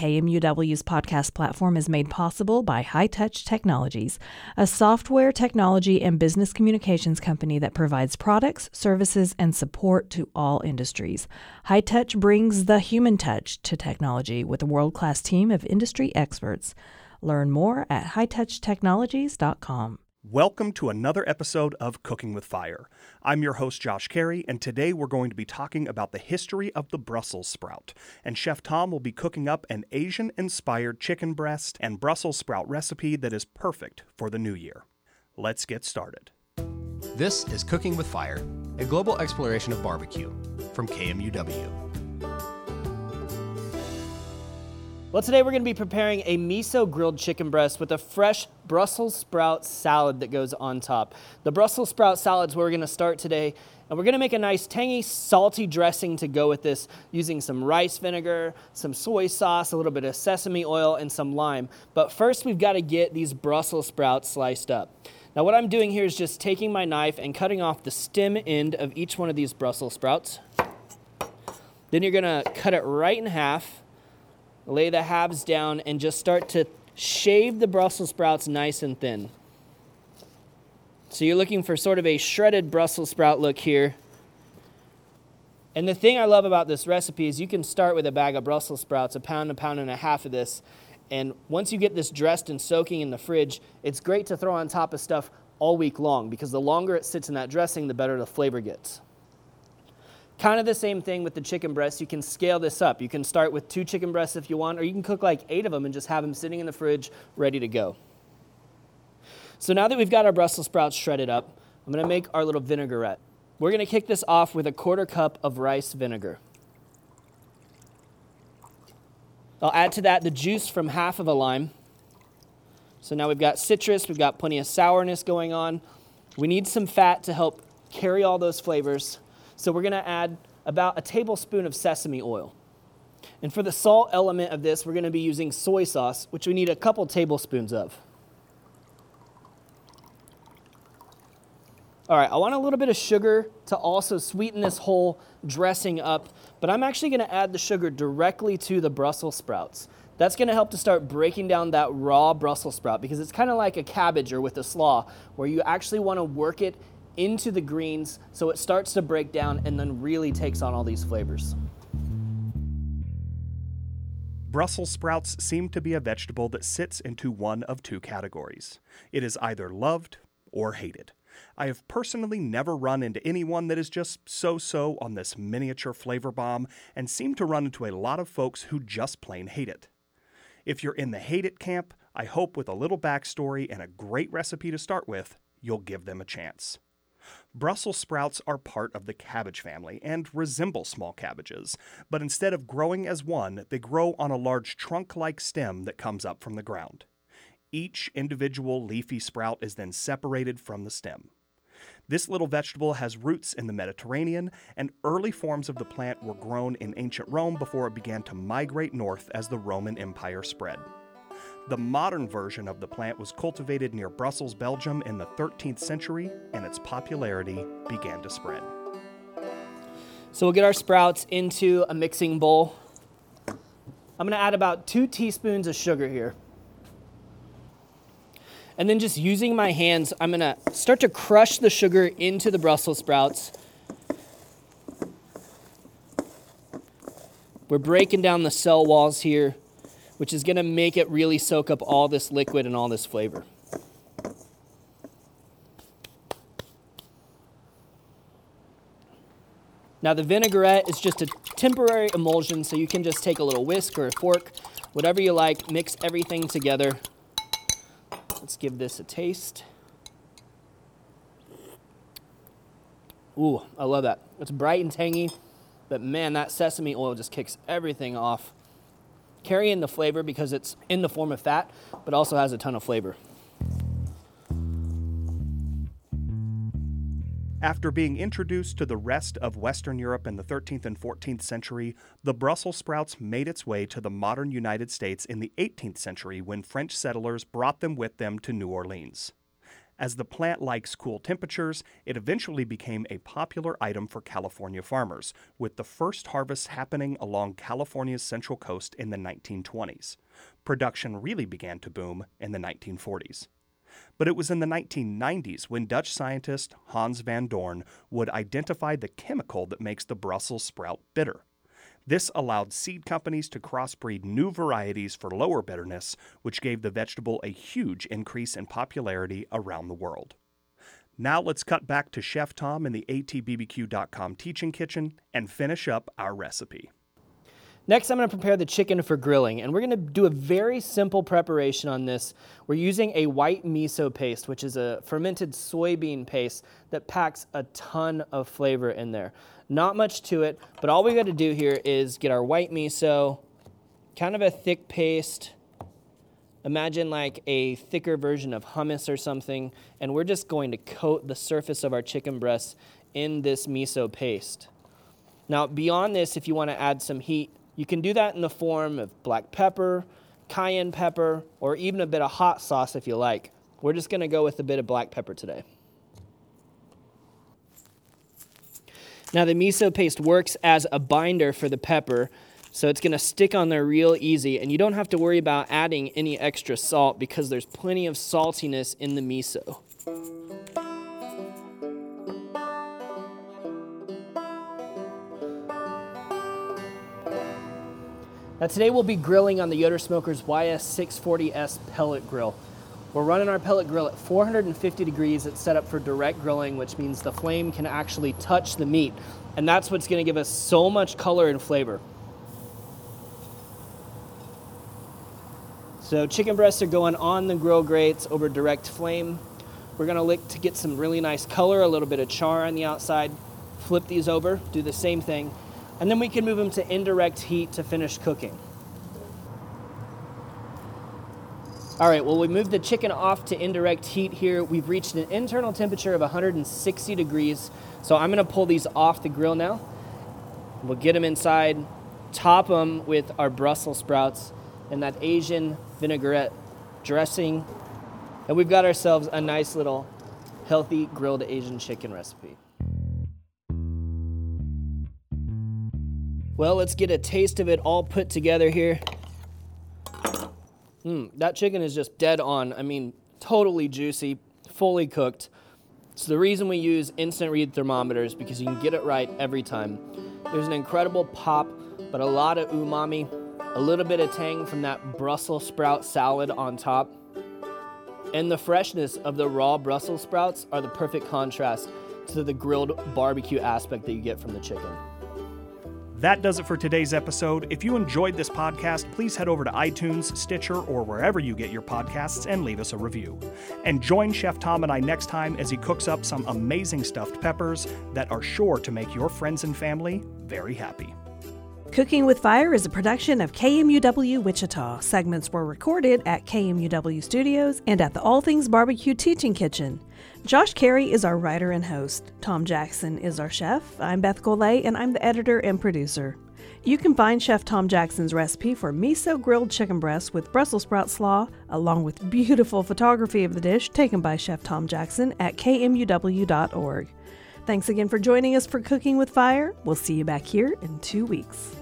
KMUW's podcast platform is made possible by High Touch Technologies, a software technology and business communications company that provides products, services, and support to all industries. High Touch brings the human touch to technology with a world class team of industry experts. Learn more at hightouchtechnologies.com. Welcome to another episode of Cooking with Fire. I'm your host, Josh Carey, and today we're going to be talking about the history of the Brussels sprout. And Chef Tom will be cooking up an Asian inspired chicken breast and Brussels sprout recipe that is perfect for the new year. Let's get started. This is Cooking with Fire, a global exploration of barbecue from KMUW. Well, today we're going to be preparing a miso grilled chicken breast with a fresh Brussels sprout salad that goes on top. The Brussels sprout salad is where we're going to start today, and we're going to make a nice tangy, salty dressing to go with this using some rice vinegar, some soy sauce, a little bit of sesame oil, and some lime. But first, we've got to get these Brussels sprouts sliced up. Now, what I'm doing here is just taking my knife and cutting off the stem end of each one of these Brussels sprouts. Then you're going to cut it right in half lay the halves down, and just start to shave the Brussels sprouts nice and thin. So you're looking for sort of a shredded Brussels sprout look here. And the thing I love about this recipe is you can start with a bag of Brussels sprouts, a pound, a pound and a half of this. And once you get this dressed and soaking in the fridge, it's great to throw on top of stuff all week long because the longer it sits in that dressing, the better the flavor gets. Kind of the same thing with the chicken breasts. You can scale this up. You can start with two chicken breasts if you want, or you can cook like eight of them and just have them sitting in the fridge ready to go. So now that we've got our Brussels sprouts shredded up, I'm to make our little vinaigrette. We're to kick this off with a quarter cup of rice vinegar. I'll add to that the juice from half of a lime. So now we've got citrus, we've got plenty of sourness going on. We need some fat to help carry all those flavors. So we're going to add about a tablespoon of sesame oil. And for the salt element of this, we're going to be using soy sauce, which we need a couple tablespoons of. All right, I want a little bit of sugar to also sweeten this whole dressing up, but I'm actually going to add the sugar directly to the Brussels sprouts. That's going to help to start breaking down that raw Brussels sprout because it's kind of like a cabbage or with a slaw where you actually want to work it into the greens so it starts to break down and then really takes on all these flavors. Brussels sprouts seem to be a vegetable that sits into one of two categories. It is either loved or hated. I have personally never run into anyone that is just so so on this miniature flavor bomb and seem to run into a lot of folks who just plain hate it. If you're in the hate it camp, I hope with a little backstory and a great recipe to start with, you'll give them a chance. Brussels sprouts are part of the cabbage family and resemble small cabbages, but instead of growing as one, they grow on a large trunk like stem that comes up from the ground. Each individual leafy sprout is then separated from the stem. This little vegetable has roots in the Mediterranean, and early forms of the plant were grown in ancient Rome before it began to migrate north as the Roman Empire spread. The modern version of the plant was cultivated near Brussels, Belgium in the 13th century, and its popularity began to spread. So we'll get our sprouts into a mixing bowl. I'm going to add about two teaspoons of sugar here. And then just using my hands, I'm going to start to crush the sugar into the Brussels sprouts. We're breaking down the cell walls here which is going to make it really soak up all this liquid and all this flavor. Now, the vinaigrette is just a temporary emulsion, so you can just take a little whisk or a fork, whatever you like, mix everything together. Let's give this a taste. Ooh, I love that. It's bright and tangy, but man, that sesame oil just kicks everything off carrying the flavor because it's in the form of fat, but also has a ton of flavor. After being introduced to the rest of Western Europe in the 13th and 14th century, the Brussels sprouts made its way to the modern United States in the 18th century when French settlers brought them with them to New Orleans. As the plant likes cool temperatures, it eventually became a popular item for California farmers, with the first harvest happening along California's central coast in the 1920s. Production really began to boom in the 1940s. But it was in the 1990s when Dutch scientist Hans van Doorn would identify the chemical that makes the Brussels sprout bitter. This allowed seed companies to crossbreed new varieties for lower bitterness, which gave the vegetable a huge increase in popularity around the world. Now let's cut back to Chef Tom in the atbbq.com teaching kitchen and finish up our recipe. Next, I'm going to prepare the chicken for grilling, and we're going to do a very simple preparation on this. We're using a white miso paste, which is a fermented soybean paste that packs a ton of flavor in there. Not much to it, but all we got to do here is get our white miso, kind of a thick paste. Imagine like a thicker version of hummus or something, and we're just going to coat the surface of our chicken breasts in this miso paste. Now, beyond this, if you want to add some heat, you can do that in the form of black pepper, cayenne pepper, or even a bit of hot sauce if you like. We're just going to go with a bit of black pepper today. Now, the miso paste works as a binder for the pepper, so it's going to stick on there real easy, and you don't have to worry about adding any extra salt because there's plenty of saltiness in the miso. Now today we'll be grilling on the Yoder Smokers YS640S pellet grill. We're running our pellet grill at 450 degrees. It's set up for direct grilling, which means the flame can actually touch the meat. And that's what's gonna give us so much color and flavor. So chicken breasts are going on the grill grates over direct flame. We're gonna look to get some really nice color, a little bit of char on the outside. Flip these over, do the same thing and then we can move them to indirect heat to finish cooking. All right, well, we moved the chicken off to indirect heat here. We've reached an internal temperature of 160 degrees. So I'm gonna pull these off the grill now. We'll get them inside, top them with our Brussels sprouts and that Asian vinaigrette dressing. And we've got ourselves a nice little healthy grilled Asian chicken recipe. Well, let's get a taste of it all put together here. Mm, that chicken is just dead on. I mean, totally juicy, fully cooked. It's the reason we use instant read thermometers because you can get it right every time. There's an incredible pop, but a lot of umami, a little bit of tang from that Brussels sprout salad on top. And the freshness of the raw Brussels sprouts are the perfect contrast to the grilled barbecue aspect that you get from the chicken. That does it for today's episode. If you enjoyed this podcast, please head over to iTunes, Stitcher, or wherever you get your podcasts and leave us a review. And join Chef Tom and I next time as he cooks up some amazing stuffed peppers that are sure to make your friends and family very happy. Cooking with Fire is a production of KMUW Wichita. Segments were recorded at KMUW Studios and at the All Things Barbecue Teaching Kitchen. Josh Carey is our writer and host. Tom Jackson is our chef. I'm Beth Golay, and I'm the editor and producer. You can find Chef Tom Jackson's recipe for miso grilled chicken breast with Brussels sprout slaw, along with beautiful photography of the dish taken by Chef Tom Jackson at kmuw.org. Thanks again for joining us for Cooking with Fire. We'll see you back here in two weeks.